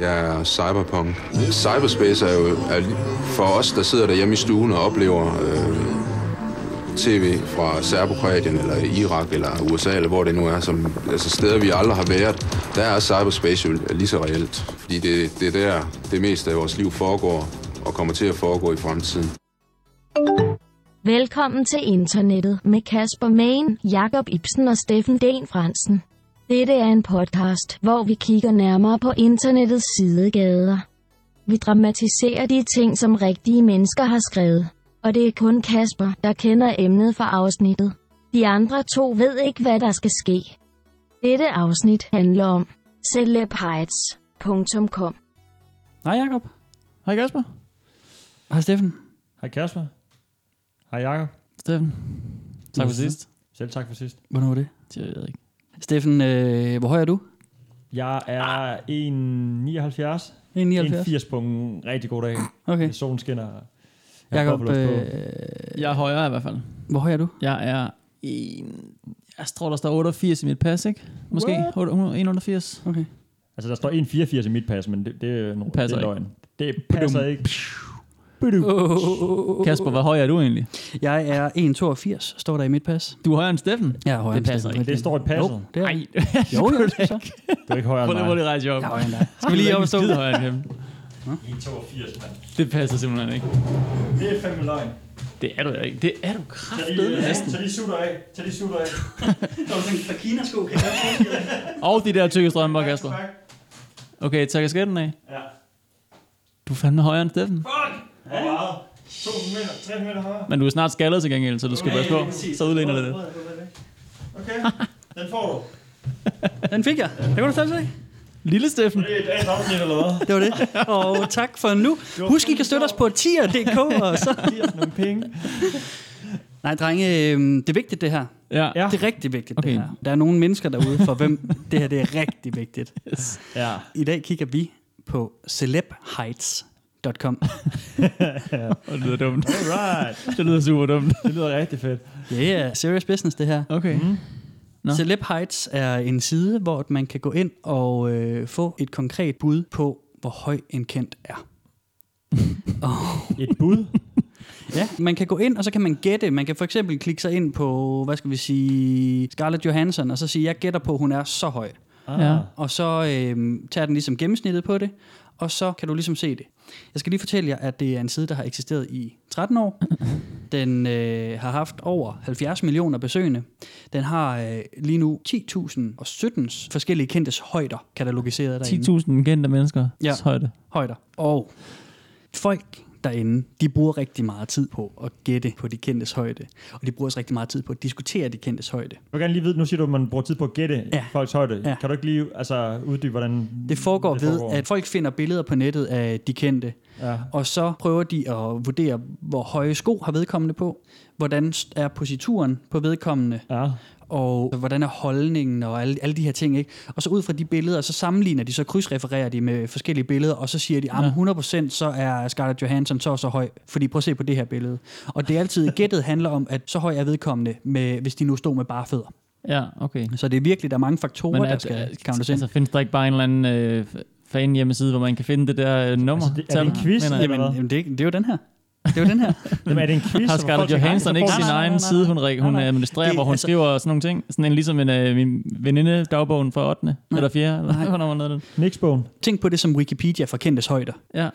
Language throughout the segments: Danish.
Jeg er cyberpunk. Cyberspace er jo er for os, der sidder derhjemme i stuen og oplever øh, tv fra Serbokroatien eller Irak, eller USA, eller hvor det nu er, som, altså steder, vi aldrig har været, der er cyberspace jo lige så reelt. Fordi det, det er der, det meste af vores liv foregår, og kommer til at foregå i fremtiden. Velkommen til internettet med Kasper Main, Jakob Ibsen og Steffen Den Fransen. Dette er en podcast, hvor vi kigger nærmere på internettets sidegader. Vi dramatiserer de ting, som rigtige mennesker har skrevet. Og det er kun Kasper, der kender emnet for afsnittet. De andre to ved ikke, hvad der skal ske. Dette afsnit handler om celebhites.com. Hej Jacob. Hej Kasper. Hej Steffen. Hej Kasper. Hej Jakob. Steffen. Tak for sidst. Selv tak for sidst. Hvornår var det? Det ved jeg ikke. Steffen, øh, hvor høj er du? Jeg er 1,79. 1,79. 1,80 på en rigtig god dag. Okay. Solen skinner. Jeg har Jacob, øh, Jeg er højere i hvert fald. hvor høj er du? Jeg er en... Jeg tror, der står 88 i mit pas, ikke? Måske What? 800 180. Okay. Altså, der står 1,84 i mit pas, men det, det er, no, det passer er ikke. løgn. Det passer ikke. Kasper, hvor høj er du egentlig? Jeg er 1,82, står der i mit pas. Du er højere end Steffen. Jeg er højere Det end passer Steffen. Det står i passet. Jo, det er. Nej, Jo, jo, så. Det er ikke højere end lige, prøv mig. lige rejse op. Jeg er højere end dig. Skal vi lige op og stå? Højere end dem. 1,82, mand. Det passer simpelthen ikke. Det er fandme løgn. Det er du ikke. Det er du kraftedeme de, næsten. tag de sutter af. Tag de sutter af. Der var sådan en Fakina-sko, Og de der tykke strømper, Kasper. Okay, tag kasketten af. Ja. Du er fandme højere end Steffen. Hvor meget? 2 meter, 3 meter højere. Men du er snart skaldet til gengæld, så du skal passe på. Så udligner det lidt. Okay, den får du. Den fik jeg. Det kan du selv se. Lille Steffen. Det er dagens afsnit, eller hvad? Det var det. Og tak for nu. Husk, I kan støtte os på tier.dk. Og så. Giv os nogle penge. Nej, drenge, øh, det er vigtigt det her. Ja. Ja. Det er rigtig vigtigt Okay. det her. Der er nogle mennesker derude, for hvem det her det er rigtig vigtigt. Ja. I dag kigger vi på celebheights.com. Og det lyder dumt. Alright. Det lyder super dumt. Det lyder rigtig fedt. Det er serious business, det her. Okay. Mm. Nå. Celeb Heights er en side, hvor man kan gå ind og øh, få et konkret bud på, hvor høj en kendt er. Et bud. Ja, man kan gå ind, og så kan man gætte. Man kan for eksempel klikke sig ind på, hvad skal vi sige, Scarlett Johansson, og så sige, jeg gætter på, at hun er så høj. Ah. Ja. Og så øh, tager den ligesom gennemsnittet på det, og så kan du ligesom se det. Jeg skal lige fortælle jer, at det er en side, der har eksisteret i 13 år. Den øh, har haft over 70 millioner besøgende. Den har øh, lige nu 10.017 forskellige kendtes højder katalogiseret derinde. 10.000 kendte mennesker Ja. højde. højder. Og folk derinde, de bruger rigtig meget tid på at gætte på de kendtes højde. Og de bruger også rigtig meget tid på at diskutere de kendtes højde. Jeg vil gerne lige vide, nu siger du, at man bruger tid på at gætte Ja. folks højde. Ja. Kan du ikke lige altså, uddybe, hvordan Det foregår det ved, foregår? at folk finder billeder på nettet af de kendte, Ja. og så prøver de at vurdere, hvor høje sko har vedkommende på, hvordan er posituren på vedkommende, Ja. Og hvordan er holdningen og alle, alle de her ting. Ikke? Og så ud fra de billeder, så sammenligner de, så krydsrefererer de med forskellige billeder, og så siger de, at Ja. 100% så er Scarlett Johansson så og så høj, fordi prøv at se på det her billede. Og det er altid, gættet handler om, at så høj er vedkommende, med, hvis de nu stod med bare fødder. Ja, okay. Så det er virkelig, der er mange faktorer, Men der at, skal øh, countes ind. altså, findes der ikke bare en eller anden øh, fan hjemmeside, hvor man kan finde det der øh, nummer? Altså, det- er det en quiz, jeg. eller Jamen, jamen det, er- det er jo den her. Det er jo den her. Jamen, er det en quiz? Har Scarlett Johansson ikke sin nej, egen nej, side, hun, hun nej. administrerer, Det- hvor hun altså- skriver sådan nogle ting? Sådan en ligesom en, øh, min veninde dagbogen fra 8. eller 4. Eller Nej. hvornår var det? Nixbogen. Tænk på det som Wikipedia for kendtes højder. Ja.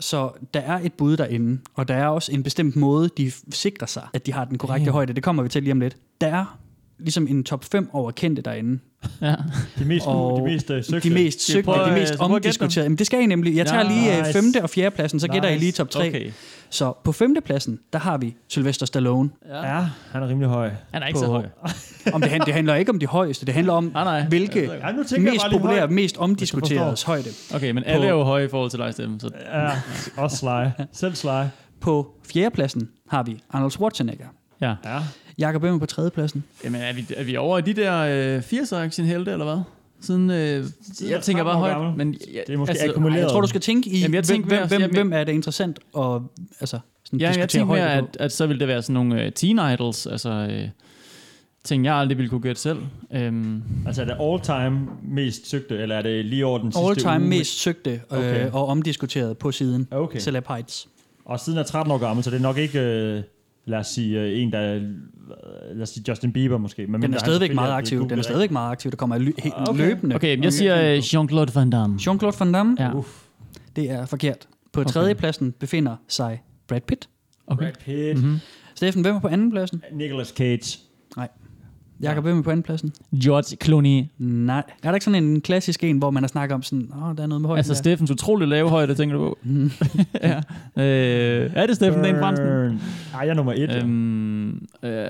Så der er et bud derinde, og der er også en bestemt måde, de sikrer sig, at de har den korrekte Damn. højde. Det kommer vi til lige om lidt. Der er ligesom en top 5 over kendte derinde. ja. De mest, Og de mest søgte. De mest søgte, prøve, de øh, mest omdiskuterede. Men det skal I nemlig. Jeg tager lige nice. nice. femte og fjerde pladsen, så gætter I Nice. lige top 3. Okay. Så på femte pladsen, der har vi Sylvester Stallone. Ja. Ja, han er rimelig høj. Han er ikke På- så høj. Om det, det handler ikke om de højeste, det handler om, Nej, nej. hvilke Ja, nu mest populære, højt. mest omdiskuterede højde. Okay, men alle er jo høje i forhold til dig, Steffen. Så Ja, også Sly. Selv Sly. På fjerdepladsen har vi Arnold Schwarzenegger. ja. Ja. Jakob Ømer på tredjepladsen. Jamen, er vi, er vi over i de der øh, 80'er action helte, eller hvad? Siden, øh, jeg tænker bare 13 år højt, gammel. men... Det er måske akkumuleret. Jeg tror, du skal tænke i, Jamen, jeg hvem, tænker hvem, hvem, hvem er det interessant at altså, sådan Ja, jeg tænker mere, at, at så vil det være sådan nogle uh, teen idols, altså... Uh, ting, jeg aldrig ville kunne gætte selv. Øhm, Altså er det all-time mest søgte, eller er det lige over den sidste All time uge? mest søgte øh, Okay. og omdiskuteret på siden. Okay. Celeb Heights. Og siden er 13 år gammel, så det er nok ikke, øh, lad os sige, øh, en, der lad os sige Justin Bieber måske. Men Den er stadigvæk meget aktiv. Den er stadigvæk meget aktiv. Der kommer ly- helt Okay. løbende. okay, men jeg siger øh, Jean-Claude Van Damme. Jean-Claude Van Damme. Ja. Det er forkert. På tredje pladsen befinder sig Brad Pitt. Okay. Brad Pitt, Mhm. mm-hmm. Steffen, hvem er på anden pladsen? Nicolas Cage. Nej. Jakob, hvem er på anden pladsen? George Clooney. Nej. Er der ikke sådan en klassisk en, hvor man har snakket om sådan, åh, oh, der er noget med højden Altså der. Steffens utrolig lave højde, tænker du på? ja. Øh, er det Steffen Den Fransen? Burn. Ej, jeg er nummer et. Øhm, Øhm, øh,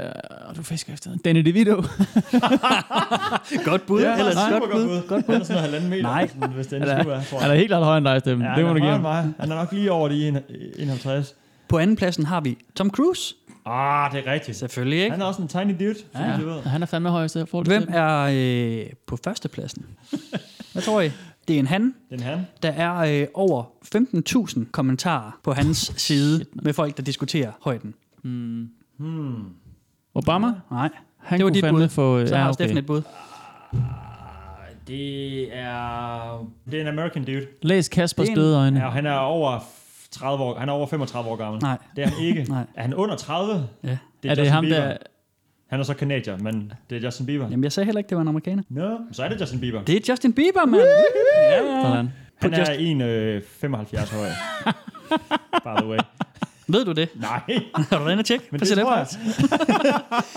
du fisker efter Danny DeVito. Godt bud. ja, Ellers super godt bud. Godt bud. Han er sådan halvanden meter, Nej. hvis er, skulle være. han er helt klart højere end dig, Steffen. Ja, det må du er give ham. Han er nok lige over de en- 51. På anden pladsen har vi Tom Cruise. Ah, det er rigtigt. Selvfølgelig ikke. Han er også en tiny dude, Ja. ja. jeg ved. Han er fandme højest i forhold til Hvem er øh, på første pladsen? Hvad tror I? Det er en han. Den han. Der er øh, over 15.000 kommentarer på hans side med folk, der diskuterer højden. Obama? Nej, Han det var kunne dit fandme bud. få... Så ja, har okay. Steffen et bud. Det er... Det er en American dude. Læs Kaspers Det er en- døde øjne. Ja, han er over 30 år, han er over 35 år gammel. Nej. Det er han ikke. Nej. Er han under 30? Ja. Det er, er det Justin ham, Bieber. der... Han er så kanadier, men det er Justin Bieber. Jamen, jeg sagde heller ikke, det var en amerikaner. Nå, no, så er det Justin Bieber. Det er Justin Bieber, mand. Ja. Sådan. Han er Just- en øh, 75 høj. By the way. Ved du det? Nej, Har du været inde og tjekke? men på det tror jeg.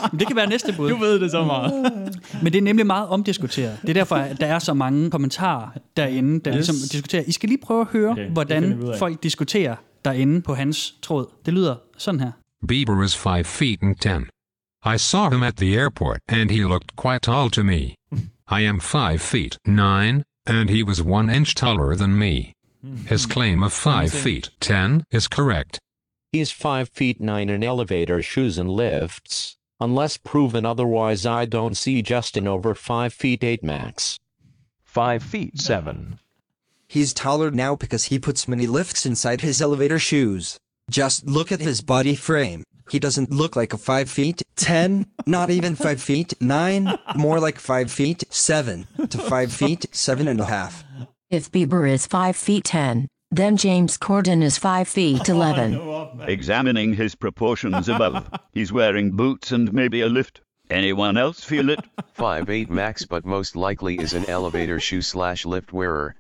Men det kan være næste bud. Du ved det så meget. Men det er nemlig meget omdiskuteret. Det er derfor, at der er så mange kommentarer derinde, der Yes. ligesom diskuterer. I skal lige prøve at høre, Okay, hvordan folk diskuterer derinde på hans tråd. Det lyder sådan her. Bieber is 5 feet and 10. I saw him at the airport and he looked quite tall to me. I am 5 feet 9, and he was 1 inch taller than me. His claim of 5 feet 10 is correct. He's 5 feet 9 in elevator shoes and lifts. Unless proven otherwise, I don't see Justin over 5 feet 8 max. 5 feet 7. He's taller now because he puts many lifts inside his elevator shoes. Just look at his body frame. He doesn't look like a 5 feet 10, not even 5 feet 9, more like 5 feet 7 to 5 feet 7 and a half. If Bieber is 5 feet 10, then James Corden is 5 feet 11. Examining his proportions above. He's wearing boots and maybe a lift. Anyone else feel it? 5'8 max but most likely is an elevator shoe slash lift wearer.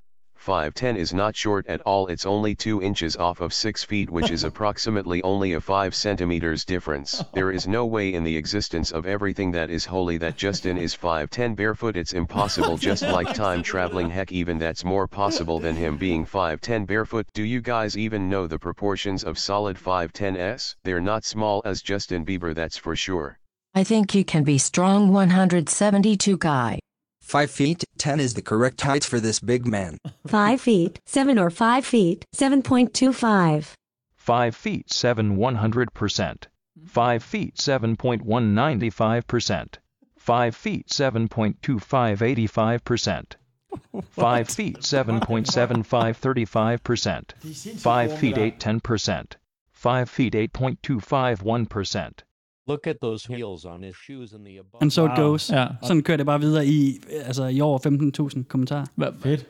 5'10 is not short at all it's only 2 inches off of 6 feet which is approximately only a 5 centimeters difference. There is no way in the existence of everything that is holy that Justin is 5'10 barefoot it's impossible just like time traveling heck even that's more possible than him being 5'10 barefoot. Do you guys even know the proportions of solid 5'10s? They're not small as Justin Bieber that's for sure. I think you can be strong 172 guy. 5 feet 10 is the correct height for this big man. 5 feet, 7 or 5 feet, 7.25. 5 feet 7 100%. 5 feet 7.195%. 5 feet 7.25 85%. 5 feet 7.75 35%. 5 feet 8 10%. 5 feet 8.25 1%. Look at those heels on his shoes in the above. And so it Wow. goes. Ja. Sådan kører det bare videre i, altså, i over 15.000 kommentarer. Hva- Fedt.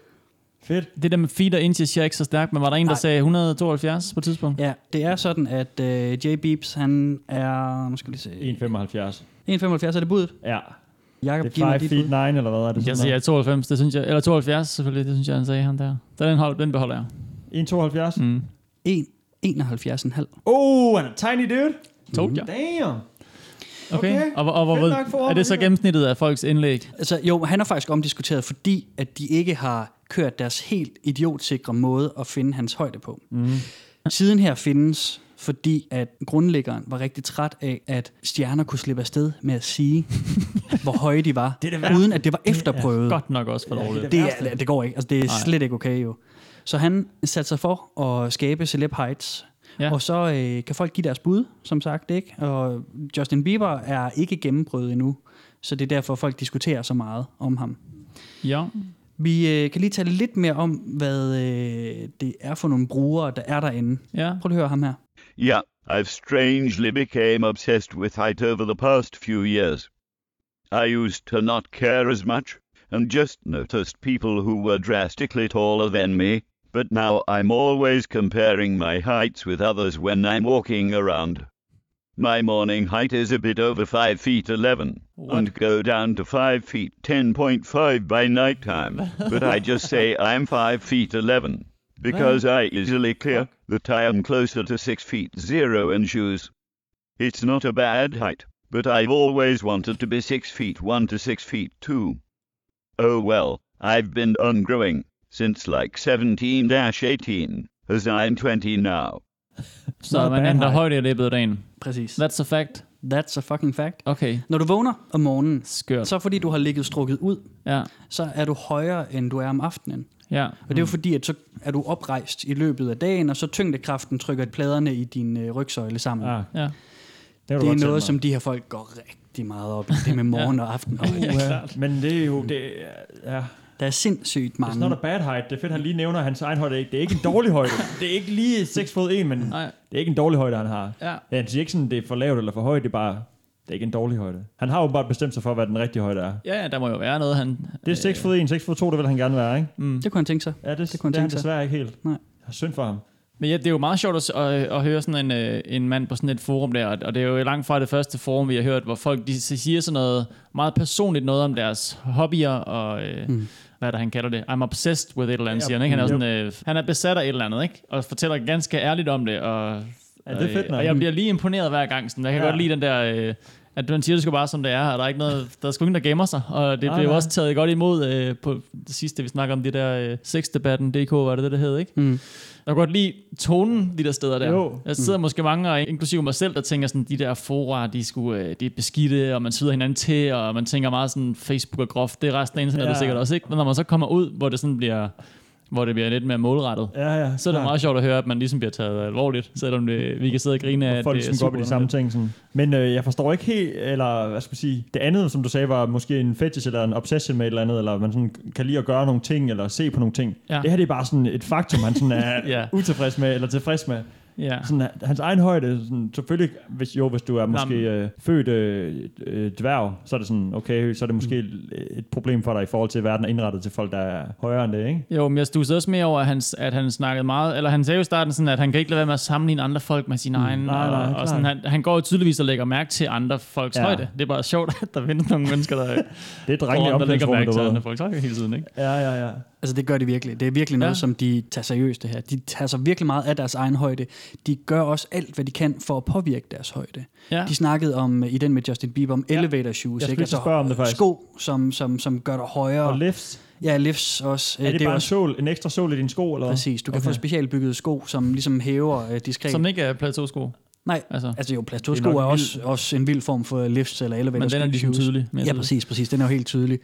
Fedt. Det der med feet og inches, jeg er ikke så stærk, men var der en, der Nej. sagde 172 på et tidspunkt? Ja, det er sådan, at uh, J. Beeps, han er, nu skal vi se, 1,75. 1,75 er det budet. Ja. Jakob, Det er mig 5 dit feet bud. 9, eller hvad er det? Jeg siger 92, det synes jeg, eller 72 selvfølgelig, det synes jeg, han sagde han der. Så den, hold, den beholder jeg. 1,72. Mm. 1, 71,5. Oh, han er tiny dude. Told jeg. Damn. Okay. Okay. Og, og, og, for er det så gennemsnittet af folks indlæg? Altså, jo, han er faktisk omdiskuteret, fordi at de ikke har kørt deres helt idiotsikre måde at finde hans højde på. Mm. Siden her findes, fordi at grundlæggeren var rigtig træt af, at stjerner kunne slippe afsted med at sige, hvor høje de var, Det er det uden at det var efterprøvet. Godt nok også for dårligt. det, er, det går ikke. Altså, det er slet ikke okay jo. Så han satte sig for at skabe Celeb Heights. Ja. Ja. Og så øh, kan folk give deres bud, som sagt. ikke. Og Justin Bieber er ikke gennemprøvet endnu. Så det er derfor, folk diskuterer så meget om ham. Ja. Vi øh, kan lige tale lidt mere om, hvad øh, det er for nogle brugere, der er derinde. Ja. Prøv lige at høre ham her. Yeah, I've strangely became obsessed with height over the past few years. I used to not care as much, and just noticed people who were drastically taller than me, but now I'm always comparing my heights with others when I'm walking around. My morning height is a bit over 5 feet 11, and go down to 5 feet 10.5 by nighttime, but I just say I'm 5 feet 11, because I easily clear that I am closer to 6 feet 0 in shoes. It's not a bad height, but I've always wanted to be 6 feet 1 to 6 feet 2. Oh well, I've been ungrowing since like 17 18, as I'm 20 now. Så man ændrer højde i løbet af dagen. Præcis. That's a fact. That's a fucking fact. Okay. Når du vågner om morgenen, Skørt. så fordi du har ligget strukket ud, Ja. så er du højere, end du er om aftenen. Ja. Og det er jo fordi, at så er du oprejst i løbet af dagen, og så tyngdekraften trykker pladerne i din øh, rygsøjle sammen. Ja. Ja. Det, Det er noget, som de her folk går rigtig meget op i. Det med morgen og aften. Og, ja. Men det er jo... Det, ja. Der er sindssygt It's mange. not a bad height. Det er fedt, han lige nævner hans egen højde. Det er ikke en dårlig højde. Det er ikke lige 6 fod 1, men Nej. det er ikke en dårlig højde, han har. Ja. Ja, han siger ikke sådan, det er for lavt eller for højt. Det er bare... Det er ikke en dårlig højde. Han har jo bare bestemt sig for, hvad den rigtige højde er. Ja, ja, der må jo være noget, han... Det er 6 fod 1, 6 fod 2, det vil han gerne være, ikke? Mm. Det kunne han tænke sig. Ja, det, Det kunne han det han tænke sig. desværre ikke helt. Nej. Synd for ham. Men ja, det er jo meget sjovt at, at, at høre sådan en, øh, en mand på sådan et forum der, og det er jo langt fra det første forum, vi har hørt, hvor folk de siger sådan noget meget personligt noget om deres hobbyer, og øh, mm. hvad er det, han kalder det? I'm obsessed with et eller andet, siger han, ikke? Han er, sådan, øh, han er besat af et eller andet, ikke? Og fortæller ganske ærligt om det, og, Ja, det er fedt, og, nok. og jeg bliver lige imponeret hver gang. Sådan. Jeg kan ja. godt lide den der... Øh, at man siger det sgu bare som det er, og der er ikke noget, der er sgu ingen, der gemmer sig, og det blev nej. også taget godt imod øh, på det sidste, vi snakker om det der øh, sexdebatten, DK, var det det, der hed, ikke? Mm. Jeg kan godt lide tonen, de der steder der. Jo. Jeg sidder mm. måske mange, og inklusive mig selv, der tænker sådan, de der fora, de, skulle, øh, de er beskidte, og man syder hinanden til, og man tænker meget sådan, Facebook er groft, det er resten af internettet ja. sikkert også, ikke? Men når man så kommer ud, hvor det sådan bliver, hvor det bliver lidt mere målrettet, Ja, ja. så er det klart. meget sjovt at høre, at man ligesom bliver taget alvorligt, selvom det, vi kan sidde og grine af, at folk det er går op i super de samme ting. Sådan. Men øh, jeg forstår ikke helt, eller hvad skal jeg sige, det andet, som du sagde, var måske en fetish eller en obsession med et eller andet, eller man sådan kan lide at gøre nogle ting, eller se på nogle ting. Ja. Det her det er bare sådan et faktum, han sådan er Ja. utilfreds med, eller tilfreds med. Ja. Sådan, hans egen højde, sådan, selvfølgelig, hvis, jo, hvis du er måske øh, født øh, øh, dværg, så er det sådan, okay, så er det måske Mm. et problem for dig i forhold til, at verden er indrettet til folk, der er højere end det, ikke? Jo, men jeg stussede også mere over, at han, at han snakkede meget, eller han sagde jo i starten sådan, at han kan ikke lade være med at sammenligne andre folk med sin egen, Mm. Nej, nej, og, og sådan, han, han går jo tydeligvis og lægger mærke til andre folks Ja. højde. Det er bare sjovt, at der findes nogle mennesker, der, Det er drengene der lægger mærke til andre folks højde hele tiden, ikke? Ja, ja, ja. Altså det gør de virkelig. Det er virkelig noget, Ja. som de tager seriøst det her. De tager sig virkelig meget af deres egen højde. De gør også alt, hvad de kan for at påvirke deres højde. Ja. De snakkede om øh, i den med Justin Bieber om Ja. elevator shoes. Jeg ikke? Altså, spørge om det, faktisk. Sko, som, som, som gør dig højere. Og lifts. Ja, lifts også. Er det, er bare en, også sol, en ekstra sol i din sko, eller præcis. Du kan Okay. få specialbyggede sko, som ligesom hæver øh, diskret. Som ikke er plateausko. Nej, Altså, altså jo, Det plateausko er er, er også, også en vild form for lifts eller elevator men den er ligesom tydelig. Ja, præcis, præcis. Den er jo helt tydelig.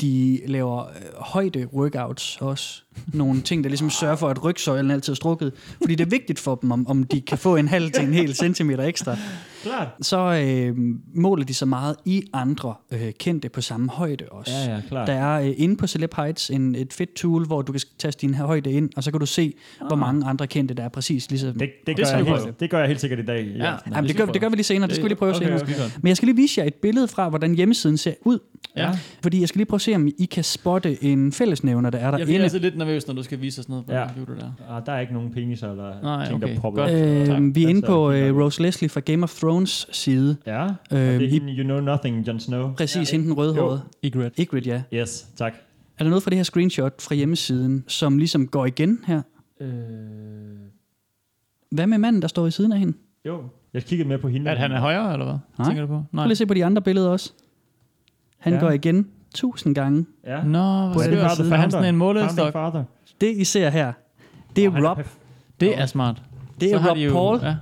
De laver øh, højde workouts også. Nogle ting, der ligesom sørger for, at rygsøjlen altid er strukket. Fordi det er vigtigt for dem, om, om de kan få en halv til en hel centimeter ekstra. Klart. Så øh, måler de så meget i andre øh, kendte på samme højde også. Ja, ja, klart. Der er øh, inde på Celeb Heights en, et fedt tool, hvor du kan taste din her højde ind, og så kan du se, ah. hvor mange andre kendte der er præcis ligesom. Det, det, gør jeg helt, det gør jeg helt sikkert i dag. Ja. Jamen, det, gør, det gør vi lige senere, det skal vi lige prøve Okay, senere. okay. Men jeg skal lige vise jer et billede fra, hvordan hjemmesiden ser ud. Ja. Fordi jeg skal lige prøve at se, om I kan spotte en fællesnævner, der er Jeg bliver derinde. altid lidt nervøs, når du skal vise os noget på Ja. computer der. Ah, der er ikke nogen peniser eller Nej, ting, okay. der popper. Øh, vi er inde Altså, på øh. Rose Leslie fra Game of Thrones side. Ja, og Øh, det er hende, You Know Nothing, Jon Snow. Præcis, hende den rødhårede. Egret. Ygritte, ja. Yes, tak. Er der noget fra det her screenshot fra hjemmesiden, som ligesom går igen her? Øh, Hvad med manden, der står i siden af hende? jo, jeg kiggede med på hende. At han er højere, eller hvad? Nej. Tænker du på? Prøv lige at se på de andre billeder også. Han Ja. går igen tusind gange. Ja. Nå, hvor her skørt. side. For han er sådan en målestok. Det, I ser her, det Nå, er Rob. perf- Det er smart. Det Så er har Rob de jo- Paul. Ja.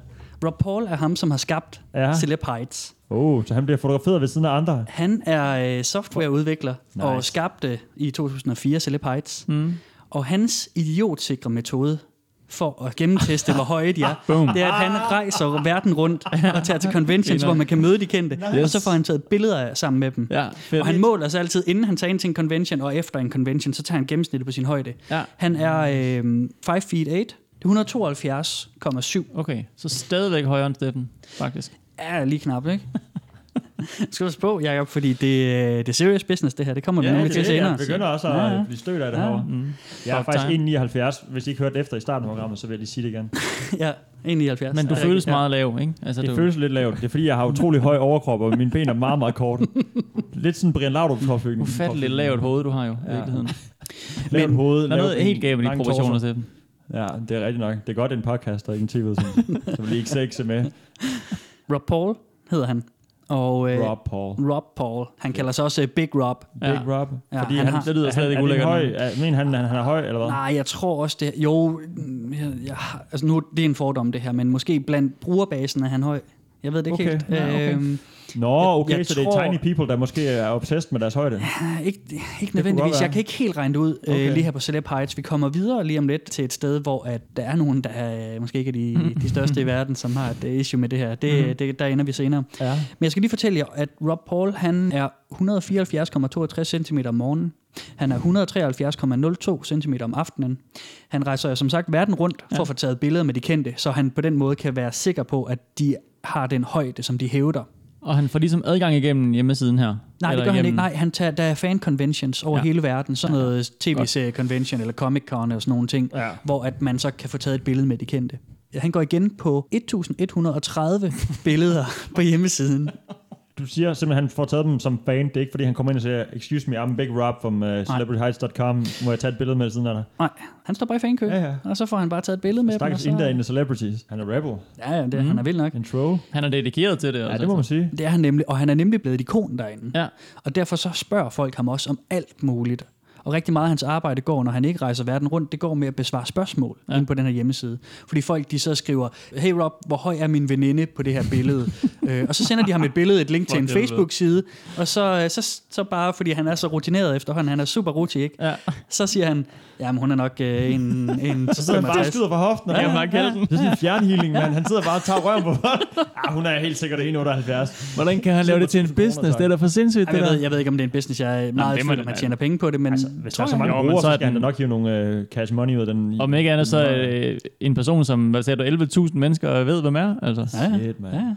Rob Paul er ham, som har skabt Ja. Celeb Heights. Oh, så han bliver fotograferet ved siden af andre. Han er øh, softwareudvikler nice. og skabte i 2004 Celeb Heights. Mm. Og hans idiotsikre metode for at gennemteste, hvor høje de er, Boom. det er, at han rejser verden rundt og tager til conventions, hvor man kan møde de kendte, nice. og så får han taget billeder af- sammen med dem. Ja, fedt. Og han måler sig altid, inden han tager ind til en convention, og efter en convention, så tager han gennemsnittet på sin højde. Ja. Han er øh, 5 feet 8. Det er 172,7. Okay, så stadigvæk højere end Steffen, faktisk. Ja, lige knap, ikke? Skal du på, Jacob, fordi det, øh, det er serious business, det her. Det kommer vi nemlig til det, senere. jeg begynder også at Ja, ja. blive stødt af det Ja. her. Mm. Jeg er Fuck faktisk time. 1,79. Hvis I ikke hørte efter i starten af programmet, så vil jeg lige sige det igen. ja, 1,79. Men du Ja, føles ja. meget lav, ikke? Altså, Det du, føles lidt lavt. Det er fordi, jeg har utrolig høj overkrop, og mine ben er meget, meget korte. Lidt sådan Brian laudrup påfygning ufatteligt lavt hoved, du har jo i Ja. virkeligheden. Lavt hoved, Der er lavt noget helt galt med de proportioner til dem. Ja, det er rigtigt nok. Det er godt, er en podcast, og ikke en tv-udsendelse. så vil I ikke sexe med. Rob Paul hedder han. Og, øh, Rob Paul. Rob Paul. Han kalder sig også øh, Big Rob. Big Rob. Ja, Fordi han han, har- det lyder slet ikke er ulækkert. høj, er, men han, han, han er høj, eller hvad? Nej, jeg tror også det. Jo, mm, jeg, jeg, har- altså nu det er en fordom det her, men måske blandt brugerbasen er han høj. Jeg ved det ikke Okay, helt. ja, okay. Øhm, Nå, okay, jeg så det er tror- tiny people, der måske er obsessed med deres højde. Ja, ikke, ikke nødvendigvis. Jeg kan ikke helt regne det ud okay. Okay. øh, lige her på Celeb Heights. Vi kommer videre lige om lidt til et sted, hvor at der er nogen, der er, måske ikke er de, de største i verden, som har et øh, issue med det her. Det, Mhm. det, der ender vi senere. Ja. Men jeg skal lige fortælle jer, at Rob Paul han er 174,62 cm om morgenen. Han er 173,02 cm om aftenen. Han rejser som sagt verden rundt for at få taget billeder med de kendte, så han på den måde kan være sikker på, at de har den højde, som de hævder. Og han får ligesom adgang igennem hjemmesiden her. Nej, det gør han igennem- ikke. Nej, han tager, der er fan conventions over Ja. hele verden. Sådan noget tv-serie convention eller Comic Con og sådan nogle ting, Ja. hvor at man så kan få taget et billede med de kendte. Han går igen på 1130 billeder på hjemmesiden. Du siger simpelthen, at han får taget dem som fan. Det er ikke, fordi han kommer ind og siger, excuse me, I'm Big Rob from uh, celebrityheights.com. Må jeg tage et billede med siden af dig? Nej, han står bare i fankø, Ja, ja. og så får han bare taget et billede med dem. og Stakkels så- indagende celebrities. Han er rebel. Ja, ja, det, mm. han er vild nok. En troll. Han er dedikeret til det. altså. Ja, det må man sige. Det er han nemlig, og han er nemlig blevet et ikon derinde. Ja. Og derfor så spørger folk ham også om alt muligt. Og rigtig meget af hans arbejde går, når han ikke rejser verden rundt, det går med at besvare spørgsmål ja. inde på den her hjemmeside. Fordi folk de så skriver, hey Rob, hvor høj er min veninde på det her billede? øh, og så sender de ham et billede, et link til en Facebook-side, og så, øh, så, så bare, fordi han er så rutineret efterhånden, han er super ruti, ikke? Ja. Så siger han, jamen hun er nok øh, en, en Så sidder han bare og 65. skyder fra hoften. Ja, man kan den. Det er sådan en fjernhealing, mand. Han sidder bare og tager røven på folk. Ja, hun er helt sikkert 1,78. Hvordan kan han lave det til en business? Det er da for sindssygt, det jeg, ved, jeg ved ikke, om det er en business. Jeg er meget i tvivl, det om man være. tjener penge på det, men altså, Hvis der er så mange Jo, brugere, så så er skal han den- nok hive nogle uh, cash money ud af den. Om ikke andet, så øh, en person, som hvad sagde du, 11.000 mennesker ved, hvem er. Altså. Ja, ja. Shit, mand. ja.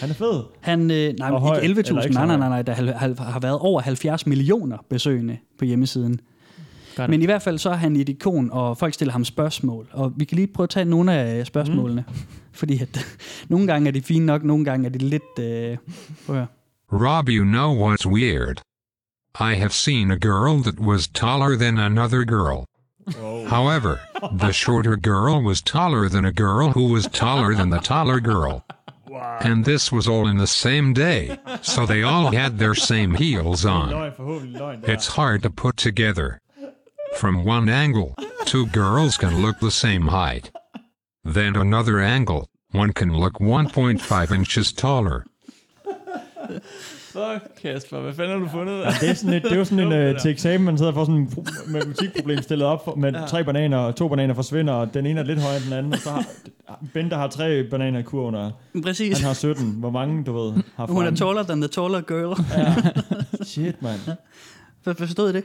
Han er fed. Han, øh, nej, Og høj, ikke eller 11.000, ikke så nej, nej, nej, nej, der har, har, været over 70 millioner besøgende på hjemmesiden. Got it. Men i hvert fald så er han et ikon, og folk stiller ham spørgsmål. Og vi kan lige prøve at tage nogle af spørgsmålene. Mm. Fordi at, nogle gange er de fine nok, nogle gange er de lidt... Øh, prøv at høre. Rob, you know what's weird? I have seen a girl that was taller than another girl. However, the shorter girl was taller than a girl who was taller than the taller girl. And this was all in the same day, so they all had their same heels on. Løgn, forhåbentlig løgn. der. It's hard to put together. From one angle, two girls can look the same height. Then another angle, one can look 1.5 inches taller. Fuck, Kasper, hvad fanden har du fundet? Det er, sådan et, det er jo sådan en uh, til eksamen, man sidder får sådan en pro- matematikproblem stillet op for, med tre bananer, og to bananer forsvinder, og den ene er lidt højere end den anden, og så har Bente har tre bananer i kurven, og Præcis. han har 17. Hvor mange, du ved, har Hun er taller than the taller girl. Shit, mand. Hvad Forstod I det?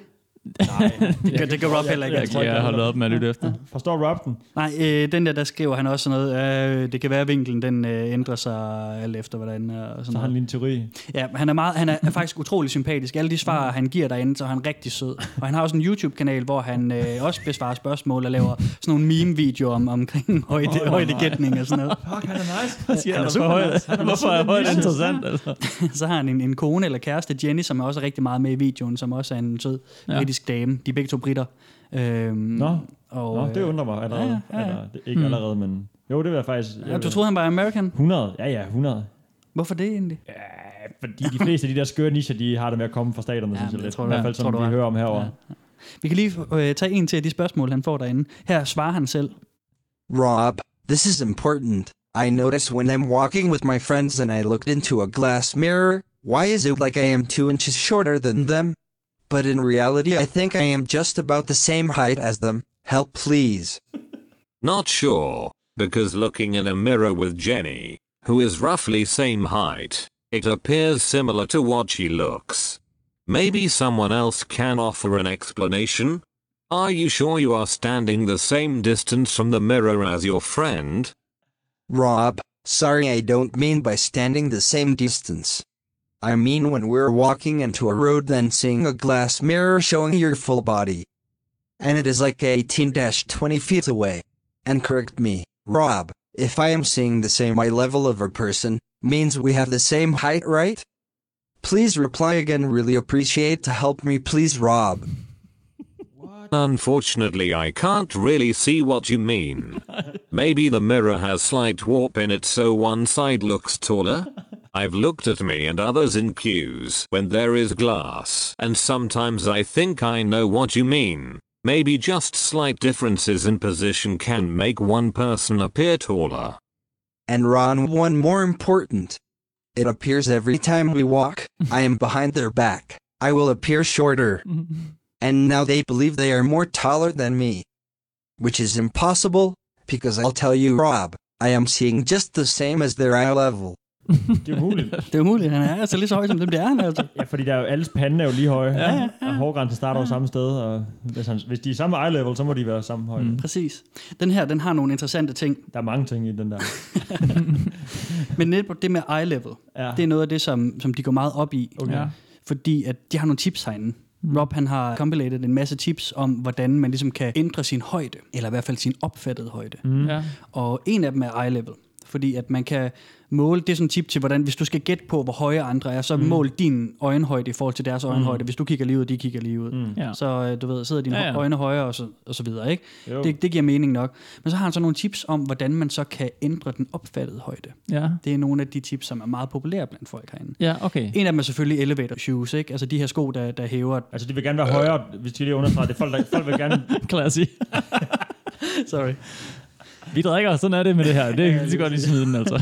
Nej, Det, kan- det kan Rob heller ikke. Jeg, jeg, jeg holder op med at lytte efter. Forstår Rob den? Nej, øh, den der, der skriver han også sådan noget, øh, det kan være, at vinklen den øh, ændrer sig alt efter, hvordan øh, og sådan Så har han lige en teori. Ja, han er, meget, han er faktisk utrolig sympatisk. Alle de svar, han giver derinde, så er han rigtig sød. Og han har også en YouTube-kanal, hvor han øh, også besvarer spørgsmål og laver sådan nogle meme-videoer om, omkring højde, oh, højdegætning og sådan noget. Fuck, han er nice. Hvad siger Han er han? super er højt- Hvorfor er højt interessant? Altså? så har han en, en kone eller kæreste, Jenny, som er også rigtig meget med i videoen, som også er en sød Ja. Britisk dame. De er begge to britter. Øhm, Nå, og, Nå, det øh, undrer mig allerede. ja, ja, ja. Eller, det, ikke Hmm. allerede, men... Jo, det vil jeg faktisk... Ja, du troede, han var American? 100, ja ja, 100. Hvorfor det egentlig? Ja, fordi de fleste af de der skøre nischer, de har det med at komme fra staterne, Ja, synes jeg det lidt. tror I du hvert er. fald, som vi er. hører om herover. Ja. Vi kan lige øh, tage en til af de spørgsmål, han får derinde. Her svarer han selv. Rob, this is important. I notice when I'm walking with my friends and I looked into a glass mirror, why is it like I am two inches shorter than them? But in reality, I think I am just about the same height as them. Help, please. Not sure, because looking in a mirror with Jenny, who is roughly same height, it appears similar to what she looks. Maybe someone else can offer an explanation? Are you sure you are standing the same distance from the mirror as your friend? Rob, sorry I don't mean by standing the same distance. I mean when we're walking into a road then seeing a glass mirror showing your full body. And it is like 18-20 feet away. And correct me, Rob, if I am seeing the same eye level of a person, means we have the same height, right? Please reply again, really appreciate to help me please, Rob. Unfortunately, I can't really see what you mean. Maybe the mirror has slight warp in it so one side looks taller? I've looked at me and others in queues when there is glass, and sometimes I think I know what you mean. Maybe just slight differences in position can make one person appear taller. And Ron, one more important. It appears every time we walk, I am behind their back. I will appear shorter. and now they believe they are more taller than me. Which is impossible, because I'll tell you, Rob, I am seeing just the same as their eye level. Det er umuligt. Det er umuligt. Han er altså lige så høj som dem, det er han altså. Ja, fordi der er jo, alles pande er jo lige høje. Ja, ja, Og hårgrænsen starter jo samme sted, og hvis, han, hvis de er samme eye level, så må de være samme højde. Mm. Præcis. Den her, den har nogle interessante ting. Der er mange ting i den der. Men netop det med eye level, Ja. ja. det er noget af det, som, som de går meget op i. Okay. Ja. Fordi at de har nogle tips herinde. Rob han har compilated en masse tips om, hvordan man ligesom kan ændre sin højde, eller i hvert fald sin opfattede højde. Mm. Ja. Og en af dem er eye level. Fordi at man kan måle, det er sådan en tip til, hvordan, hvis du skal gætte på, hvor høje andre er, så Mm. mm. mål din øjenhøjde i forhold til deres øjenhøjde. Hvis du kigger lige ud, de kigger lige ud. Mm. Ja. Så øh, du ved, sidder dine Ja, ja, øjne højere og så, og så videre. Ikke? Jo. Det, det giver mening nok. Men så har han så nogle tips om, hvordan man så kan ændre den opfattede højde. Ja. Det er nogle af de tips, som er meget populære blandt folk herinde. Ja, okay. En af dem er selvfølgelig elevator shoes, ikke? Altså de her sko, der, der hæver... Altså, de vil gerne være højere, hvis de lige understreger det. Folk, der, folk vil gerne... Classy. Sorry. Vi drikker, sådan er det med det her. Det er lige så godt lige smide den, altså.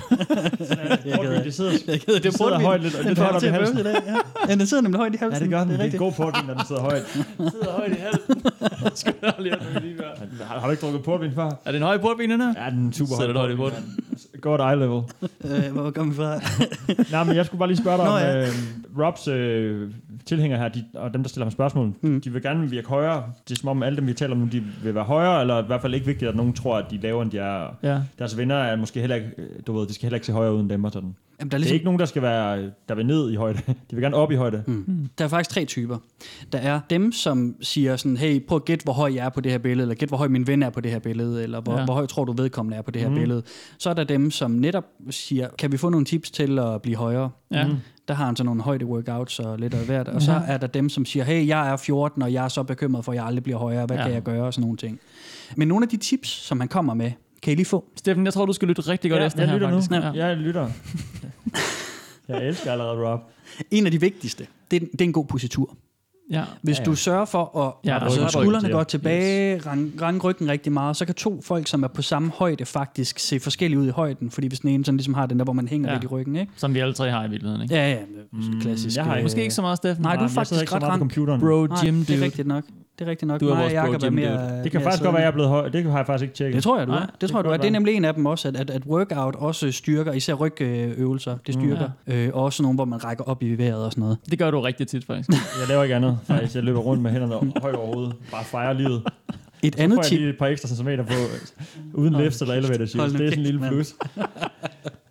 Jeg Portvin, det sidder, Jeg gider, det det er sidder højt lidt, og Den op i til halsen. i dag, Ja. ja, den sidder nemlig højt i halsen. Ja, det gør den. Det er rigtigt. god portvin, når den sidder højt. sidder højt i halsen. Skal jeg lige lige gøre. Har, har du ikke drukket portvin før? Er det en høj portvin, den her? Ja, den er super Sidder det højt i portvin. Godt eye level. Øh, hvor kom vi fra? Nej, men jeg skulle bare lige spørge dig om, øh, Robs øh, tilhængere her, de, og dem, der stiller ham spørgsmål, mm. de vil gerne virke højere. Det er som om alle dem, vi taler om nu, de vil være højere, eller i hvert fald ikke vigtigt, at nogen tror, at de er lavere, end de er. Ja. Deres venner er måske heller ikke, du ved, de skal heller ikke se højere ud end dem og sådan. Jamen, der er Det er ligesom- ikke nogen, der skal være, der vil ned i højde. De vil gerne op i højde. Mm. Der er faktisk tre typer. Der er dem, som siger sådan, hey, prøv at gætte, hvor høj jeg er på det her billede, eller gæt, hvor høj min ven er på det her billede, eller hvor, Ja. hvor høj tror du vedkommende er på det her Mm. mm. billede. Så er der dem, som netop siger, kan vi få nogle tips til at blive højere? Ja. Mm. Der har han så nogle højde workouts og lidt af hvert. Og så Ja. er der dem, som siger, hey, jeg er 14, og jeg er så bekymret for, at jeg aldrig bliver højere. Hvad Ja. ja. kan jeg gøre? Og sådan nogle ting. Men nogle af de tips, som han kommer med, kan I lige få? Steffen, jeg tror, du skal lytte rigtig godt ja, efter jeg her, lytter faktisk. nu. Ja. Jeg lytter. jeg elsker allerede Rob. En af de vigtigste, det er, det er en god positur. Ja. Hvis Ja, du ja. sørger for at Ja, altså, er skuldrene går til. tilbage, yes. range, range ryggen rigtig meget, så kan to folk, som er på samme højde, faktisk se forskellige ud i højden, fordi hvis den ene sådan ligesom har den der, hvor man hænger Ja. lidt i ryggen, ikke? Som vi alle tre har i virkeligheden, ikke? Ja, ja, det er klassisk. jeg har øh, ikke- Måske ikke så meget, Steffen. Nej, du er faktisk ret computeren. Bro, Nej, gym det er rigtigt nok. Det er rigtigt nok. Du er vores Jacob er mere, dude. Det kan mere faktisk godt være, jeg er blevet høj. Det har jeg faktisk ikke tjekket. Det tror jeg, du Nej, er. Det tror jeg, du er. Det er nemlig en af dem også, at, at, at workout også styrker, især rygøvelser, det styrker. Øh, og også nogle, hvor man rækker op i vejret og sådan noget. Det gør du rigtig tit, faktisk. Jeg laver ikke andet, faktisk. Jeg løber rundt med hænderne højt over hovedet. Bare fejrer livet. Et Så andet tip, et par ekstra centimeter på, uden lifts eller elevator nu Det er sådan en lille plus.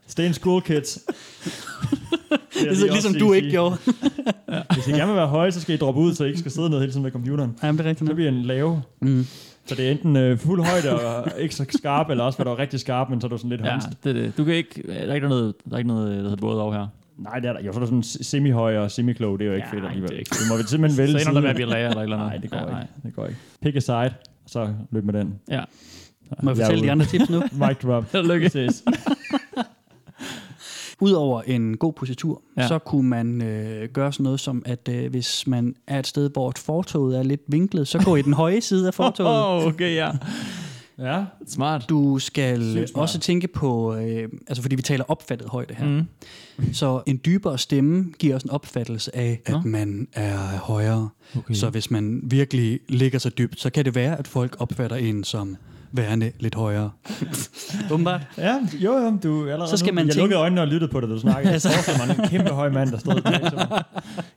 Stay in school, kids. Det er ligesom, lige ligesom du sige. ikke gjorde. Hvis I gerne vil være høje, så skal I droppe ud, så I ikke skal sidde ned hele tiden med computeren. Jamen, det er rigtigt. Så bliver en lave. Mm. Så det er enten øh, fuld højde og ikke så skarp, eller også var du rigtig skarp, men så er du sådan lidt Ja, håndst. det er det. Du kan ikke... Der er ikke noget, der er ikke noget der hedder både over her. Nej, det er der. Jo, så er der sådan semi-høj og semi-klog. Det er jo ikke Ja, fedt alligevel. det er Du må vel simpelthen vælge Så ender der med at blive lærer eller eller andet. Nej, det går Ja, ikke. nej. Det går ikke. Pick a side, og så løb med den. Ja. Må jeg Jeg er fortælle de andre tips nu? Mic drop. Lykke. Ses. Udover en god positur, Ja. så kunne man øh, gøre sådan noget som, at øh, hvis man er et sted, hvor et fortoget er lidt vinklet, så gå i den høje side af fortoget. Åh, okay, ja. Ja. Smart. Du skal Sygt smart. også tænke på, øh, altså fordi vi taler opfattet højde her, Mm. så en dybere stemme giver os en opfattelse af, at Nå. man er højere. Okay. Så hvis man virkelig ligger så dybt, så kan det være, at folk opfatter en som værende lidt højere. Åbenbart. Ja, jo, jo, du er allerede Så skal nu. man Jeg tænke- lukkede øjnene og lyttede på det, da du snakkede. Jeg Altså. forestiller mig en kæmpe høj mand, der stod der. Jeg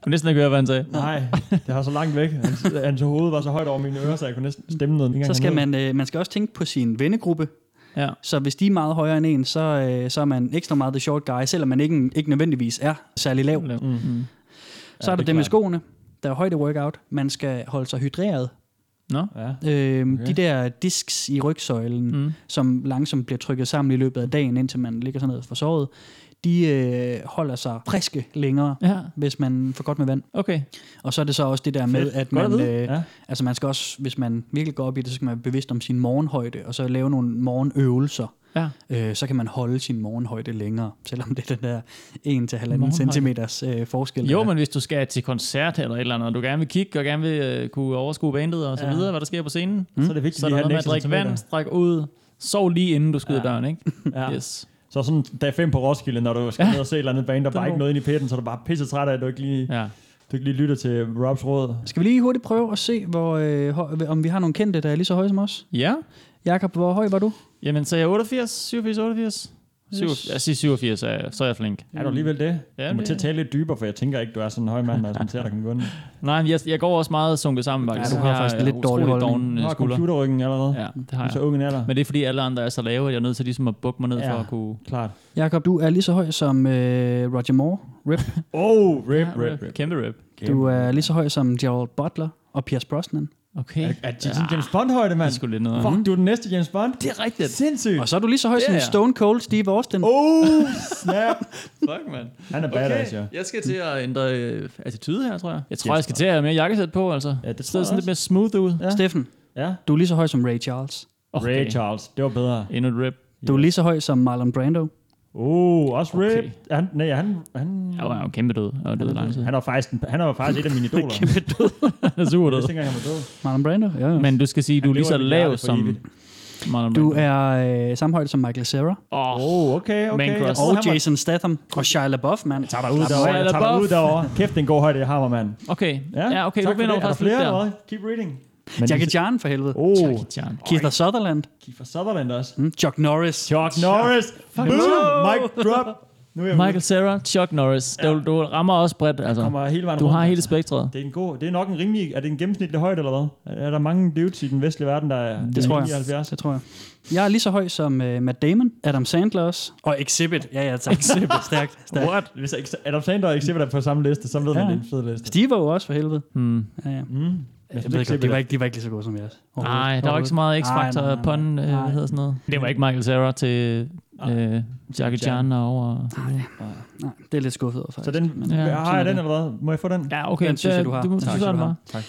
kunne næsten ikke høre, hvad han sagde. Nej, det var så langt væk. Hans, hans hoved var så højt over mine ører, så jeg kunne næsten stemme noget. Så skal man, øh, man skal også tænke på sin vennegruppe. Ja. Så hvis de er meget højere end en, så, øh, så er man ekstra meget the short guy, selvom man ikke, ikke nødvendigvis er særlig lav. Mm. Så Mm. er Ja, der det det med skoene. Der er højde workout. Man skal holde sig hydreret. Nå. Ja. Øhm, Okay. De der disks i rygsøjlen, Mm. som langsomt bliver trykket sammen i løbet af dagen, indtil man ligger sådan ned for såret, de øh, holder sig friske længere, Ja. hvis man får godt med vand. Okay. Og så er det så også det der med, Fedt. at man, øh, Ja. altså man skal også, hvis man virkelig går op i det, så skal man være bevidst om sin morgenhøjde, og så lave nogle morgenøvelser. Ja. Øh, så kan man holde sin morgenhøjde længere, selvom det er den der 1-1,5 Morgenhøjde. centimeters øh, forskel. Jo, men hvis du skal til koncert eller et eller andet, og du gerne vil kigge og gerne vil øh, kunne overskue bandet og så Ja. videre, hvad der sker på scenen, Så er det vigtigt så er der noget med at drikke vand, strække ud, sov lige inden du skyder Ja. døren, ikke? Ja. Yes. Så sådan dag 5 på Roskilde, når du skal Ja. ned og se et eller andet band, der bare ikke noget ind i pætten, så er du bare pisse træt af, at du ikke lige, Ja. du ikke lige lytter til Robs råd. Skal vi lige hurtigt prøve at se, hvor, øh, om vi har nogle kendte, der er lige så høje som os? Ja. Jakob, hvor høj var du? Jamen, så er jeg 88, 87, 88? Yes. Jeg siger 87, så er jeg, så er jeg flink. Er du alligevel det? Ja, du må det- til at tale lidt dybere, for jeg tænker ikke, du er sådan en høj mand, når man ser dig komme gående. Nej, jeg, jeg går også meget sunket sammen, faktisk. du har Jeg faktisk lidt dårlig holdning. Du øh, har skulder. computerryggen allerede. Ja, det har så jeg. ung en alder. Men det er fordi alle andre er så lave, at jeg er nødt til ligesom at bukke mig ned Ja. for at kunne... Klart. Jakob, du er lige så høj som øh, Roger Moore. Rip. Oh, rip, Ja, rip, rip. Kæmpe rip. Du er lige så høj som Gerald Butler og Pierce Brosnan. Okay. Er, er det sådan James Bond-højde, mand? Det er sgu lidt noget. Fuck, du er den næste James Bond. Det er rigtigt. Sindssygt. Og så er du lige så høj som. Stone Cold Steve Austin. Oh, snap. Fuck, man. Han er badass, ja. Jeg skal til at ændre øh, attitude her, tror jeg. Jeg tror, Yes, jeg skal til at have mere jakkesæt på, altså. Ja, det tror er jeg sådan lidt mere smooth ud. Ja. Steffen, Ja. du er lige så høj som Ray Charles. Okay. Ray Charles, det var bedre. Endnu et rip. Du er lige så høj som Marlon Brando. Oh, også Okay. rip. Han, nej, han, han, Jeg var jo kæmpe død. Jeg var død lang tid. han er faktisk, en- han er jo faktisk et af mine idoler. Kæmpe død. Han er super Jeg død. ikke engang, han var død. Marlon Brando? Ja, ja. Men du skal sige, du er Han lige så lav som evigt. Marlon Du Brando. er øh, samme højde som Michael Cera. Åh, Oh, okay, okay. Man Jeg Og han var- Jason Statham. Og Shia LaBeouf, mand. Tager dig ud derovre. Jeg tager dig ud derovre. Kæft, det er en god højde, jeg har, mand. Okay. Ja, okay. tak Du for vinder det. Er der faktisk lidt flere, der. Keep reading. Men Jackie Chan for helvede. Oh, Jackie Chan. Keith Sutherland. Kiefer Sutherland også. Mm, Chuck Norris. Chuck Norris. Boom. Mic drop. Nu er Michael Cera, Chuck Norris. Du, du rammer også bredt, altså. kommer hele vejen Du rundt, har hele altså. spektret. Det er, en god, det er nok en rimelig... Er det en gennemsnitlig højde, eller hvad? Er der mange dudes i den vestlige verden, der er Det tror jeg. 79? Det tror jeg. Jeg er lige så høj som uh, Matt Damon, Adam Sandler også, og Exhibit. Ja, ja, tak. Exhibit. Stærkt, stærkt. What? Hvis Adam Sandler og Exhibit er på samme liste, så ved man, Ja. det er en fed liste. Steve var jo også for helvede. Hmm. Ja, ja. Mm. Jeg ved godt, de var, ikke, de var ikke lige så gode som jeres. Nej, der var ikke så meget Nej, X-Factor nej, nej, pun, nej. øh, hvad hedder sådan noget. Det var ikke Michael Cera til øh, Jackie Chan over. Nej, det er lidt skuffet over, Så faktisk. den, Men- ja, har jeg er den, eller hvad? Må jeg få den? Ja, okay. Den synes jeg, du har. Du, Tak skal du har. Tak.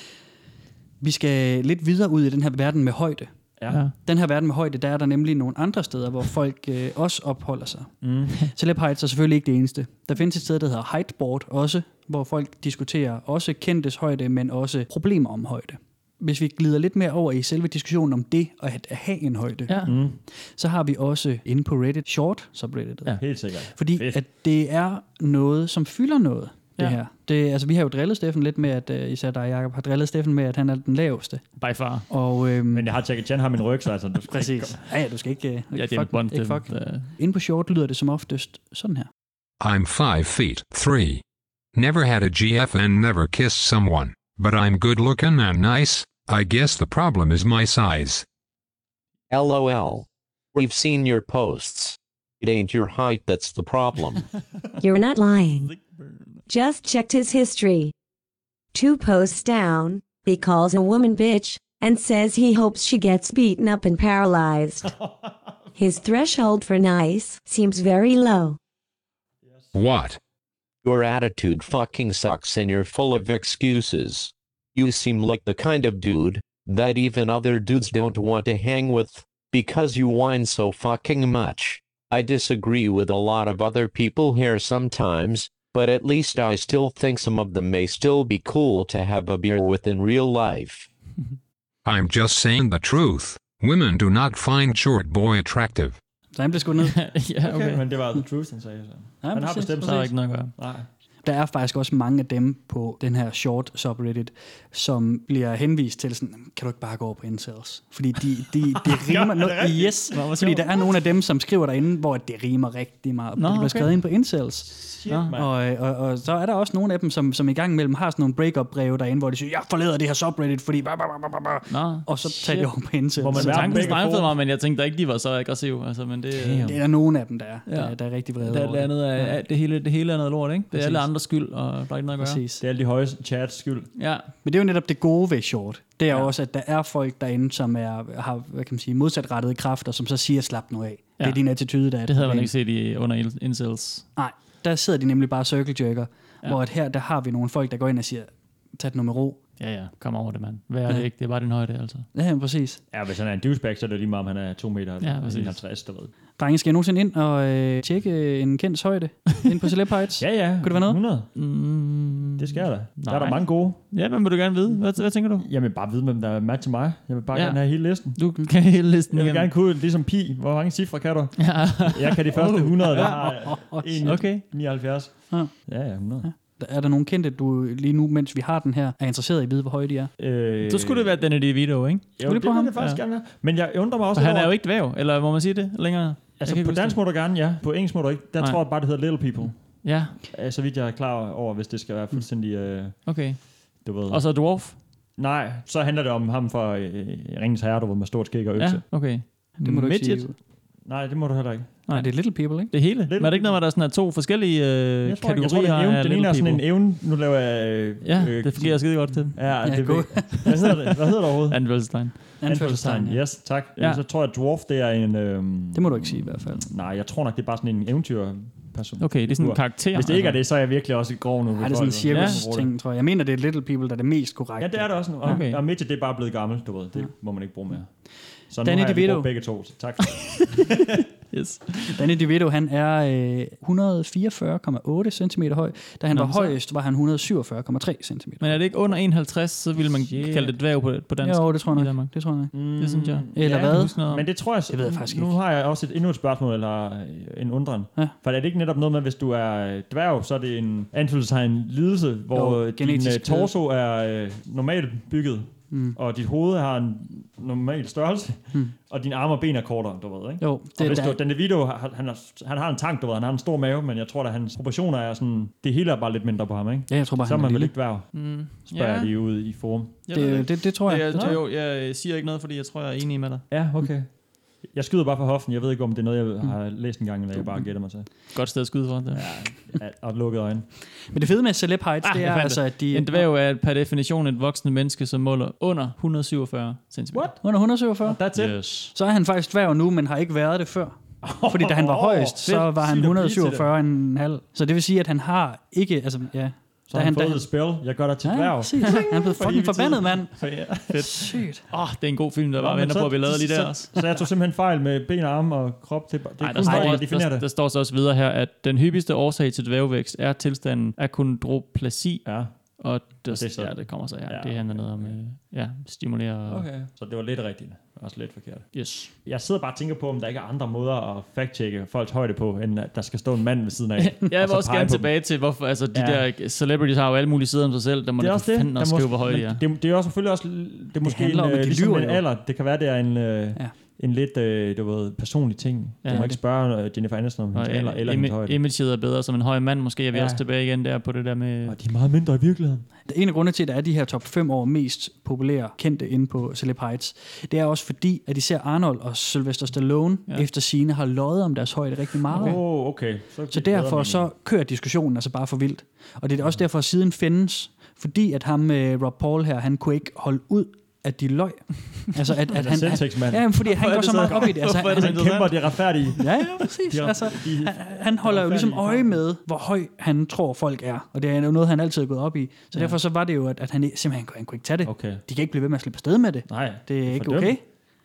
Vi skal lidt videre ud i den her verden med højde. Ja. Ja. Den her verden med højde, der er der nemlig nogle andre steder, hvor folk øh, også opholder sig. Mm. Celeb heights er selvfølgelig ikke det eneste. Der findes et sted, der hedder Heightboard også, hvor folk diskuterer også kendtes højde, men også problemer om højde. Hvis vi glider lidt mere over i selve diskussionen om det at at have en højde, Ja. Mm. så har vi også inde på Reddit, short subreddit. Ja. Helt sikkert. Fordi Fedt. at det er noget, som fylder noget, det Ja. her. Det, altså, vi har jo drillet Steffen lidt med, at uh, især dig, Jacob, har drillet Steffen med, at han er den laveste. By far. Og, øhm, Men jeg har Jackie Chan har min ryg, så altså... Du skal præcis. ikke- Ja, ja, du skal ikke, uh, Ja, ikke det en fuck, bond. ikke fuck. Inde på short lyder det som oftest sådan her. I'm 5 feet 3. Never had a GF and never kissed someone, but I'm good looking and nice. I guess the problem is my size. LOL. We've seen your posts. It ain't your height that's the problem. You're not lying. Just checked his history. Two posts down, he calls a woman bitch and says he hopes she gets beaten up and paralyzed. His threshold for nice seems very low. What? Your attitude fucking sucks and you're full of excuses. You seem like the kind of dude that even other dudes don't want to hang with because you whine so fucking much. I disagree with a lot of other people here sometimes, but at least I still think some of them may still be cool to have a beer with in real life. I'm just saying the truth. Women do not find short boy attractive. Så han blev skudt ned. ja, Okay, okay. men det var the truth, han sagde. Så. Ja, han har bestemt der sig. ikke noget at gøre. Nej. Der der er faktisk også mange af dem på den her short subreddit, som bliver henvist til sådan, kan du ikke bare gå over på incels? Fordi de, de, de rimer... er det no, rigtigt? yes, fordi der er nogle af dem, som skriver derinde, hvor det rimer rigtig meget. Nå, Nå, de bliver okay. skrevet ind på incels. Shit, mand. og, og, og, så er der også nogle af dem, som, som i gang imellem har sådan nogle break-up-breve derinde, hvor de siger, jeg forlader det her subreddit, fordi... Bah, bah, bah, bah, bah. Nå, Og så tager de over på incels. Hvor man Så tanken former. mig, men jeg tænkte da ikke, de var så aggressive. Altså, men det, Det er der nogle af dem, der er, Ja. der, der er rigtig vrede det, over det, andet er, Ja. det, hele, det hele er noget lort, ikke? Det er alle andres skyld, og der er ikke noget at gøre. Præcis. Det er alle de høje chats skyld. Ja, Men det er jo netop det gode ved short. Det er ja. også, at der er folk derinde, som er, har hvad kan man sige, modsatrettede kræfter, som så siger, slap nu af. Ja. Det er din attitude, der er et det havde man ikke set i, under in- incels. Nej, der sidder de nemlig bare circle jerker, Ja. hvor at her, der har vi nogle folk, der går ind og siger, tag det nu med ro. Ja, ja, kom over det, mand. Hvad er Ja. det ikke? Det er bare din højde, altså. Ja, ja, præcis. Ja, hvis han er en douchebag, så er det lige meget, om han er 2 meter Ja, ja, præcis. 51, du ved. Drenge, skal jeg nogensinde ind og øh, tjekke en kendt højde ind på Celeb Heights? Ja, ja. Kunne det være noget? 100. Mm, Det skal jeg da. Der er der mange gode. Ja, hvem vil du gerne vide? Hvad, hvad tænker du? Jeg vil bare vide, hvem der er match til mig. Jeg vil bare Ja. ja. gerne have hele listen. Du kan hele listen Jeg vil gerne kunne, ligesom Pi, hvor mange cifre kan du? Ja. Jeg kan de første 100, der Ja. har en Okay. 79. Ja. Ja, ja, 100. Er der nogen kendte, du lige nu, mens vi har den her, er interesseret i at vide, hvor høje de er? Øh, Så skulle det være Danny DeVito, ikke? Jo, det ham? det faktisk Ja. gerne være. Men jeg undrer mig også For han er jo ikke dværg, eller må man sige det længere? Altså på dansk må du gerne, ja. På engelsk må du ikke. Der Nej. tror jeg bare, det hedder Little People. Ja, Øh, Så vidt jeg er klar over, hvis det skal være fuldstændig, øh, okay. du ved. Og så Dwarf? Nej, så handler det om ham fra øh, Ringens Herre, du ved, med stort skæg og økse. Ja, okay. Det må du ikke sige. Nej, det må du heller ikke. Nej, det er Little People, ikke? Det hele? Lidt- Men er det ikke noget, hvor der er sådan er to forskellige øh, Jeg tror, jeg tror, kategorier det er en evne. Den ene little er sådan en evne. Nu laver jeg... Øh, Ja, øh, det fungerer skide godt til dem. Ja, Ja, det god. Hvad hedder det, Hvad hedder det overhovedet? Anførselstegn. Anførselstegn, ja. Yes, tak. Ja. Ja. Så tror jeg, at Dwarf, det er en... Øh, Det må du ikke sige i hvert fald. Nej, jeg tror nok, det er bare sådan en eventyr person. Okay, det er sådan en karakter. Hvis det ikke er altså. det, så er jeg virkelig også grov nu. Nej, det er sådan en cirkus-ting, tror jeg. Jeg mener, det er Little People, der er det mest korrekte. Ja, det er det også nu. Og, Okay. og Midget, det er bare blevet gammelt, du ved. Det må man ikke bruge mere. Så nu Danny har jeg DeVito. begge to. så Tak. Yes. Danny DeVito, han er øh, 144,8 cm høj. Da han Nå, var så- højest, var han 147,3 cm. Men er det ikke under 51, så ville man Yeah. kalde det dværg på, på dansk Jo, det tror jeg nok. Det tror jeg nok. Det synes jeg. Eller Jeg kan hvad? Men det tror jeg... Det ved jeg faktisk nu ikke. har jeg også et, endnu et spørgsmål, eller øh, en undren. Ja. For er det ikke netop noget med, hvis du er dværg, så er det en anfølgelsestegn lidelse, hvor Jo, din uh, torso er uh, normalt bygget, Mm. og dit hoved har en normal størrelse, Mm. og dine arme og ben er kortere, du ved, ikke? Jo, Og det, hvis der, du, den video, han, han, har, han har en tank, du ved, han har en stor mave, men jeg tror, at hans proportioner er sådan, det hele er bare lidt mindre på ham, ikke? ja, jeg tror bare, så er han er man vel ikke dværg, Mm. spørger ja. de ude i forum. Det, ikke. det, det, tror jeg. Jeg, Det jeg. jo, jeg siger ikke noget, fordi jeg tror, jeg er enig med dig. Ja, okay. Jeg skyder bare for hoften. Jeg ved ikke, om det er noget, jeg har læst en gang, eller jeg bare gætter mig til. Godt sted at skyde for det. Ja, og lukket øjne. Men det fede med Celeb Heights, Ah, det er altså, at de... En dværg er per definition et voksent menneske, som måler under 147 cm. What? Under 147. That's it. Yes. Så er han faktisk dværg nu, men har ikke været det før. Fordi da han var Åh, højst, så var han Sygt at blive til 147,5. Så det vil sige, at han har ikke... Altså, ja. Så Da har han han- fået han- et spil. Jeg gør dig til Ja, dværg. præcis. Han er blevet For fucking forbandet, mand. Ja. Fedt. Sygt. Åh, oh, det er en god film, der bare Nå, men venter så- på, at vi lavede lige der så, også. Så jeg tog simpelthen fejl med ben og arme og krop. Det, er- det er Nej, der, står, der der, det. der står så også videre her, at den hyppigste årsag til dværgvækst er tilstanden af kondroplasi, Ja, og det, det er så- ja, det kommer så her. Ja, Ja, det handler noget om, øh, ja, stimulere. okay. Så det var lidt rigtigt. Også lidt forkert. Yes. Jeg sidder bare og tænker på, om der ikke er andre måder at fact-checke folks højde på, end at der skal stå en mand ved siden af. Jeg og vil så også gerne på dem. tilbage til, hvorfor altså, de Ja. der celebrities har jo alle mulige sider om sig selv, der må det er også det. Der også skrive, hvor høje de er. Det, det er jo selvfølgelig også, det er måske handler en, om, at øh, de ligesom lyver en alder. Det kan være, det er en, øh, Ja. En lidt, øh, du ved, personlig ting. Ja, du må det- ikke spørge øh, Jennifer Aniston om hendes alder eller hendes im- højde. imaget er bedre som en høj mand, måske er vi Ja. også tilbage igen der på det der med... Og de er meget mindre i virkeligheden. En af grundene til, at der er de her top 5 år mest populære kendte inde på Celeb Heights, det er også fordi, at især Arnold og Sylvester Stallone Ja. ja. efter sine har løjet om deres højde rigtig meget. Åh, Okay. oh, okay. Så bedre derfor så kører diskussionen altså bare for vildt. Og det er også derfor, at siden findes, fordi at ham med Rob Paul her, han kunne ikke holde ud, at de løg. Altså, at, at Han er han, selvtægtsmand. ja, men fordi han er går det så meget op i det. Altså, er han, det Han så kæmper det retfærdige. Ja, ja, præcis. De, altså, de, han, han holder jo ligesom øje med, hvor høj han tror, folk er. Og det er jo noget, han altid er gået op i. Så Ja. derfor så var det jo, at, at han ikke- simpelthen han kunne ikke tage det. Okay. De kan ikke blive ved med at slippe afsted med det. Nej, Det er ikke okay.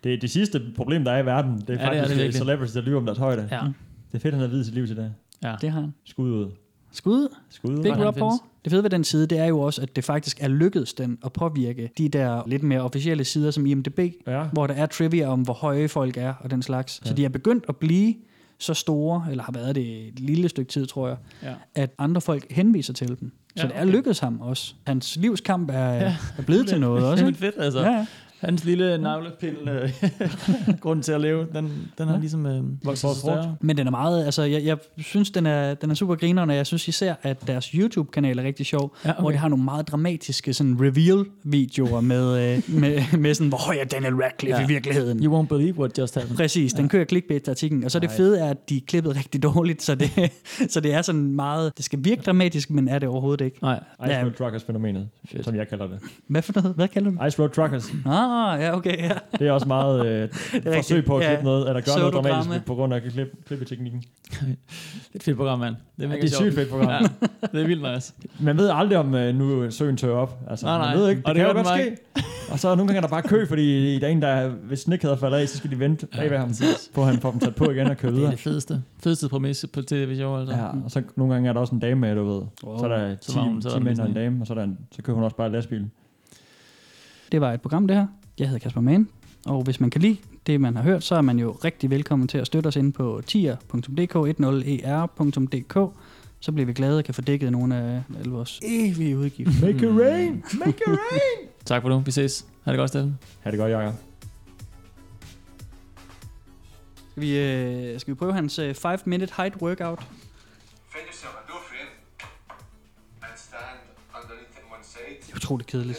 Det er det sidste problem, der er i verden. Det er Ja, det er faktisk det det virkelig. celebrities, der lyver om deres højde. Ja. Det er fedt, han har videt sit liv til det. ja. Det har han. Skud ud. Skud. Skud ud. Big han Rob. Det fede ved den side, det er jo også, at det faktisk er lykkedes den at påvirke de der lidt mere officielle sider som IMDb, Ja. hvor der er trivia om, hvor høje folk er og den slags. Så de er begyndt at blive så store, eller har været det et lille stykke tid, tror jeg, Ja. at andre folk henviser til dem. Så Ja, det er okay. lykkedes ham også. Hans livskamp er, Ja. er blevet til noget også. Det er ikke? fedt, altså. Ja, ja. Hans lille navlepille, øh, grund til at leve, den, den har ligesom øh, vokset større. Men den er meget, altså jeg, jeg synes, den er, den er super grineren, og jeg synes især, at deres YouTube-kanal er rigtig sjov, Ja, okay. hvor de har nogle meget dramatiske sådan reveal-videoer med, øh, med, med sådan, hvor er Daniel Radcliffe ja. i virkeligheden? You won't believe what just happened. Præcis, den kører clickbait-artiklen, og så er det fede er, at de er klippet rigtig dårligt, så det, så det er sådan meget, det skal virke dramatisk, men er det overhovedet ikke. Nej. Ice Ja. Road Truckers-fænomenet, som jeg kalder det. Hvad for noget? Hvad kalder du Ice Road Truckers. Ah, ja, okay, ja. Det er også meget øh, forsøg rigtigt. på at Ja. klippe noget, eller gøre noget dramatisk på grund af klip, klippeteknikken. Det er et fedt program, mand. Det er, mega det er sjovt. sygt fedt program. Ja, det er vildt nice. Man ved aldrig, om øh, nu søen tør op. Altså, Nej, nej. Man ved ikke. Det, Og det det kan jo godt ske. Og så nogle gange er der bare kø, fordi der er en, der, hvis snekæder falder af, så skal de vente bag ved ham, på at han får dem sat på igen og køre Det er videre. det fedeste. Fedeste præmisse på tv-show, altså. Ja, og så nogle gange er der også en dame med, du ved. Wow. Så er der Så 10, var hun- så 10 var der mænd og en dame, og så, er der en, så kører hun også bare lastbil. Det var et program, det her. Jeg hedder Kasper Mann, og hvis man kan lide det, man har hørt, så er man jo rigtig velkommen til at støtte os inde på tier.dk, 10er.dk. Så bliver vi glade og kan få dækket nogle af alle vores evige udgifter. Make it rain! Make it rain! Tak for nu. Vi ses. Ha' det godt, Steffen. Ha' det godt, Jacob. Skal vi, øh, skal vi prøve hans 5-minute height workout? Find yourself a dolphin and stand underneath it one side. Det er utroligt kedeligt.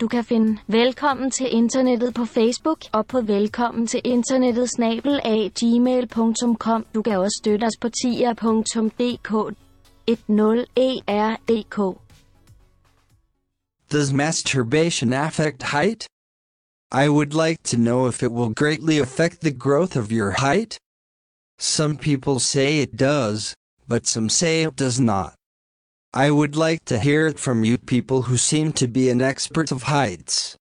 Du kan finde Velkommen til internettet på Facebook og på velkommen til internettet snabel af gmail.com. Du kan også støtte os på tier.dk 10er.dk. Does masturbation affect height? I would like to know if it will greatly affect the growth of your height. Some people say it does, but some say it does not. I would like to hear it from you people who seem to be an expert of heights.